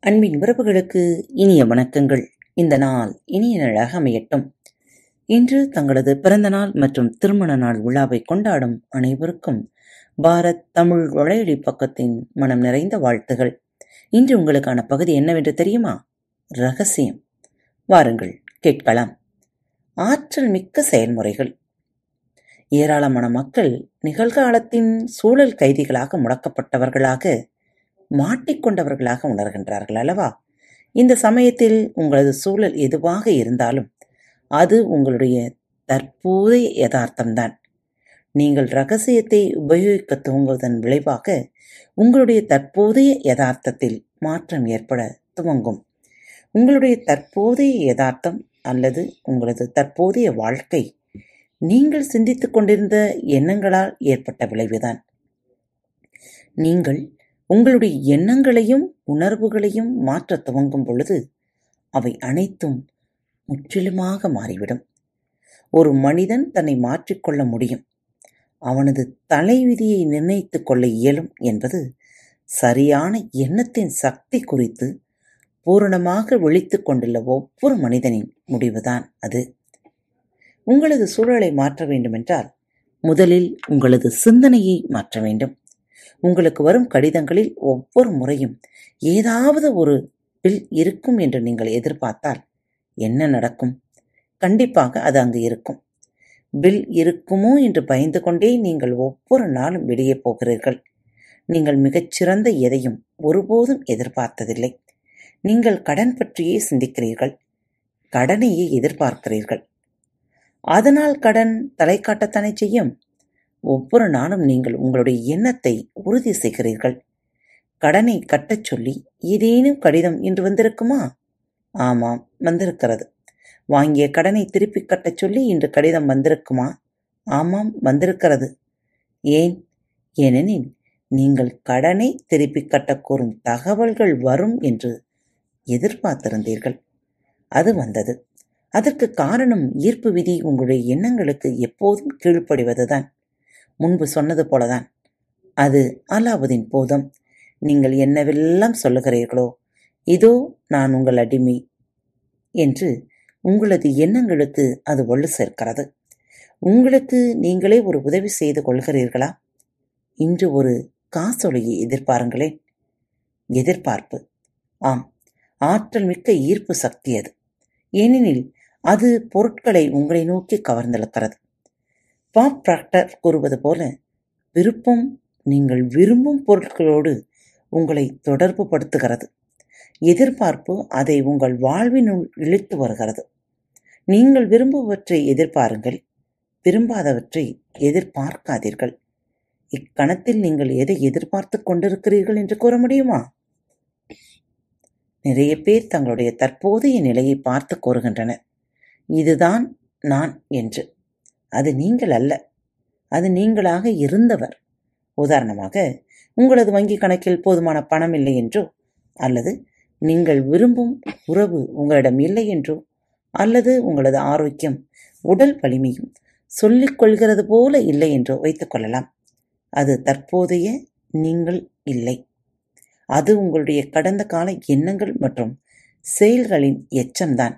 அன்பின் உறவுகளுக்கு இனிய வணக்கங்கள். இந்த நாள் இனிய நாளாக அமையட்டும். இன்று தங்களது பிறந்த நாள் மற்றும் திருமண நாள் விழாவை கொண்டாடும் அனைவருக்கும் பாரத் தமிழ் வளையடி பக்கத்தின் மனம் நிறைந்த வாழ்த்துகள். இன்று உங்களுக்கான பகுதி என்னவென்று தெரியுமா? ரகசியம். வாருங்கள் கேட்கலாம். ஆற்றல் மிக்க செயல்முறைகள். ஏராளமான மக்கள் நிகழ்காலத்தின் சூழல் கைதிகளாக முடக்கப்பட்டவர்களாக மாட்டிக்கொண்டவர்களாக உணர்கின்றார்கள் அல்லவா? இந்த சமயத்தில் உங்களது சூழல் எதுவாக இருந்தாலும் அது உங்களுடைய தற்போதைய யதார்த்தம்தான். நீங்கள் ரகசியத்தை உபயோகிக்க துவங்குவதன் விளைவாக உங்களுடைய தற்போதைய யதார்த்தத்தில் மாற்றம் ஏற்பட துவங்கும். உங்களுடைய தற்போதைய யதார்த்தம் அல்லது உங்களது தற்போதைய வாழ்க்கை நீங்கள் சிந்தித்துக் கொண்டிருந்த எண்ணங்களால் ஏற்பட்ட விளைவுதான். நீங்கள் உங்களுடைய எண்ணங்களையும் உணர்வுகளையும் மாற்றத் துவங்கும் பொழுது அவை அனைத்தும் முற்றிலுமாக மாறிவிடும். ஒரு மனிதன் தன்னை மாற்றிக்கொள்ள முடியும். அவனது தலைவிதியை நிர்ணயித்துக் கொள்ள இயலும் என்பது சரியான எண்ணத்தின் சக்தி குறித்து பூரணமாக விழித்து கொண்டுள்ள ஒவ்வொரு மனிதனின் முடிவுதான் அது. உங்களது சூழலை மாற்ற வேண்டுமென்றால் முதலில் உங்களது சிந்தனையை மாற்ற வேண்டும். உங்களுக்கு வரும் கடிதங்களில் ஒவ்வொரு முறையும் ஏதாவது ஒரு பில் இருக்கும் என்று நீங்கள் எதிர்பார்த்தால் என்ன நடக்கும்? கண்டிப்பாக அது அங்கு இருக்கும். பில் இருக்குமோ என்று பயந்து கொண்டே நீங்கள் ஒவ்வொரு நாளும் வெளியே போகிறீர்கள். நீங்கள் மிகச்சிறந்த எதையும் ஒருபோதும் எதிர்பார்த்ததில்லை. நீங்கள் கடன் பற்றியே சிந்திக்கிறீர்கள். கடனையே எதிர்பார்க்கிறீர்கள். அதனால் கடன் தலை காட்டத்தானே செய்யும்? ஒவ்வொரு நாளும் நீங்கள் உங்களுடைய எண்ணத்தை உறுதி செய்கிறீர்கள். கடனை கட்டச் சொல்லி ஏதேனும் கடிதம் இன்று வந்திருக்குமா? ஆமாம் வந்திருக்கிறது. வாங்கிய கடனை திருப்பி கட்டச் சொல்லி இன்று கடிதம் வந்திருக்குமா? ஆமாம் வந்திருக்கிறது. ஏன்? ஏனெனில் நீங்கள் கடனை திருப்பி கட்டக் கூறும் தகவல்கள் வரும் என்று எதிர்பார்த்திருந்தீர்கள். அது வந்தது. அதற்கு காரணம் ஈர்ப்பு விதி உங்களுடைய எண்ணங்களுக்கு எப்போதும் கீழ்ப்படிவதுதான். முன்பு சொன்னது போலதான். அது அலாவுதீன் போதும். நீங்கள் என்னவெல்லாம் சொல்லுகிறீர்களோ இதோ நான் உங்கள் அடிமை என்று உங்களது எண்ணங்களுக்கு அது ஒள்ளு சேர்க்கிறது. உங்களுக்கு நீங்களே ஒரு உதவி செய்து கொள்கிறீர்களா? இன்று ஒரு காசொலியை எதிர்பாருங்களேன். எதிர்பார்ப்பு. ஆம் ஆற்றல் மிக்க ஈர்ப்பு சக்தி அது. ஏனெனில் அது பொருட்களை உங்களை நோக்கி கவர்ந்தெழுக்கிறது. பாப் பிராக்டர் கூறுவது போல விருப்பம் நீங்கள் விரும்பும் பொருட்களோடு உங்களை தொடர்பு படுத்துகிறது. எதிர்பார்ப்பு அதை உங்கள் வாழ்வினுள் இழுத்து வருகிறது. நீங்கள் விரும்புவற்றை எதிர்பாருங்கள் விரும்பாதவற்றை எதிர்பார்க்காதீர்கள். இக்கணத்தில் நீங்கள் எதை எதிர்பார்த்து கொண்டிருக்கிறீர்கள் என்று கூற முடியுமா? நிறைய பேர் தங்களுடைய தற்போதைய நிலையை பார்த்து கூறுகின்றனர். இதுதான் நான் என்று. அது நீங்கள் அல்ல. அது நீங்களாக இருந்தவர். உதாரணமாக உங்களது வங்கி கணக்கில் போதுமான பணம் இல்லை என்றோ அல்லது நீங்கள் விரும்பும் உறவு உங்களிடம் இல்லை என்றோ அல்லது உங்களது ஆரோக்கியம் உடல் வலிமையும் சொல்லிக் கொள்கிறது போல இல்லை என்றோ வைத்துக் கொள்ளலாம். அது தற்போதைய நீங்கள் இல்லை. அது உங்களுடைய கடந்த கால எண்ணங்கள் மற்றும் செயல்களின் எச்சம்தான்.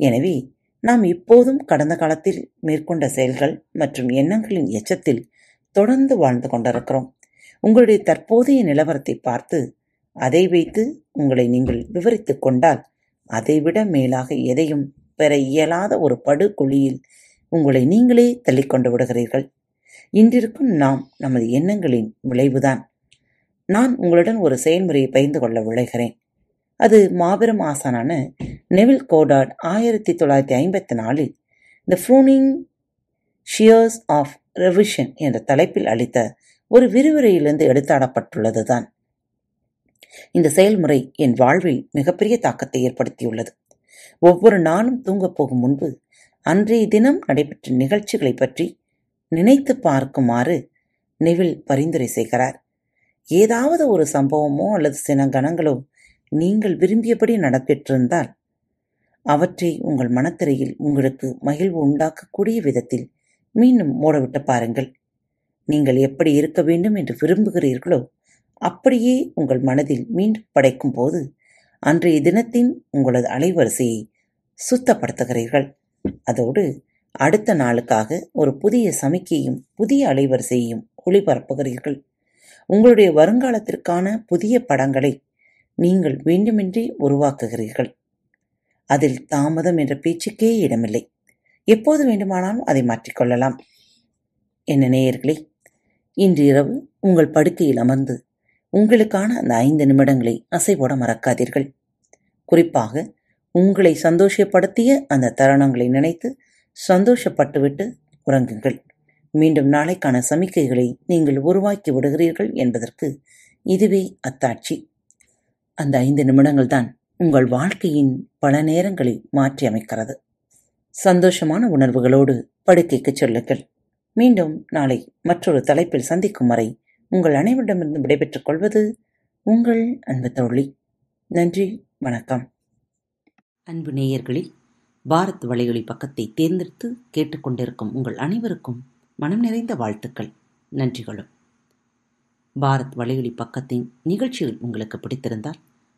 எனவே நாம் இப்போதும் கடந்த காலத்தில் மேற்கொண்ட செயல்கள் மற்றும் எண்ணங்களின் எச்சத்தில் தொடர்ந்து வாழ்ந்து கொண்டிருக்கிறோம். உங்களுடைய தற்போதைய நிலவரத்தை பார்த்து அதை வைத்து உங்களை நீங்கள் விவரித்துக் கொண்டால் அதைவிட மேலாக எதையும் பெற இயலாத ஒரு படுகொழியில் உங்களை நீங்களே தள்ளிக்கொண்டு விடுகிறீர்கள். இன்றிருக்கும் நாம் நமது எண்ணங்களின் விளைவுதான். நான் உங்களுடன் ஒரு செயல்முறையை பகிர்ந்து கொள்ள விளைகிறேன் அது மாபெரும் ஆசானான நெவில் கோடாட் ஆயிரத்தி தொள்ளாயிரத்தி ஐம்பத்தி நாலில் the pruning shears of revision என்ற தலைப்பில் அளித்த ஒரு விரிவுரையிலிருந்து எடுத்தாடப்பட்டுள்ளதுதான். இந்த செயல்முறை என் வாழ்வில் மிகப்பெரிய தாக்கத்தை ஏற்படுத்தியுள்ளது. ஒவ்வொரு நாளும் தூங்கப் போகும் முன்பு அன்றைய தினம் நடைபெற்ற நிகழ்ச்சிகளை பற்றி நினைத்து பார்க்குமாறு நெவில் பரிந்துரை செய்கிறார். ஏதாவது ஒரு சம்பவமோ அல்லது சில கணங்களோ நீங்கள் விரும்பியபடி நடைபெற்றிருந்தால் அவற்றை உங்கள் மனத்திரையில் உங்களுக்கு மகிழ்வு உண்டாக்கக்கூடிய விதத்தில் மீண்டும் மூடவிட்டு பாருங்கள். நீங்கள் எப்படி இருக்க வேண்டும் என்று விரும்புகிறீர்களோ அப்படியே உங்கள் மனதில் மீண்டும் படைக்கும் போது அன்றைய தினத்தின் உங்களது அலைவரிசையை சுத்தப்படுத்துகிறீர்கள். அதோடு அடுத்த நாளுக்காக ஒரு புதிய சமிக்கையும் புதிய அலைவரிசையையும் ஒளிபரப்புகிறீர்கள். உங்களுடைய வருங்காலத்திற்கான புதிய படங்களை நீங்கள் வேண்டுமென்றே உருவாக்குகிறீர்கள். அதில் தாமதம் என்ற பேச்சுக்கே இடமில்லை. எப்போது வேண்டுமானாலும் அதை மாற்றிக்கொள்ளலாம். என்ன நேயர்களே இன்று இரவு உங்கள் படுக்கையில் அமர்ந்து உங்களுக்கான அந்த ஐந்து நிமிடங்களை அசைபோட மறக்காதீர்கள். குறிப்பாக உங்களை சந்தோஷப்படுத்திய அந்த தருணங்களை நினைத்து சந்தோஷப்பட்டுவிட்டு உறங்குங்கள். மீண்டும் நாளைக்கான சமிக்கைகளை நீங்கள் உருவாக்கி விடுகிறீர்கள் என்பதற்கு இதுவே அத்தாட்சி. அந்த ஐந்து நிமிடங்கள் தான் உங்கள் வாழ்க்கையின் பல நேரங்களை மாற்றி அமைக்கிறது சந்தோஷமான உணர்வுகளோடு படுக்கைக்கு செல்லுங்கள். மீண்டும் நாளை மற்றொரு தலைப்பில் சந்திக்கும் வரை உங்கள் அனைவரிடமிருந்து விடைபெற்றுக் கொள்வது உங்கள் அன்பு தோழி. நன்றி வணக்கம். அன்பு நேயர்களில் பாரத் வலையொலி பக்கத்தை தேர்ந்தெடுத்து கேட்டுக்கொண்டிருக்கும் உங்கள் அனைவருக்கும் மனம் நிறைந்த வாழ்த்துக்கள் நன்றிகளும். பாரத் வலையொலி பக்கத்தின் நிகழ்ச்சிகள் உங்களுக்கு பிடித்திருந்தால்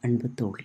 அன்பு தோழி.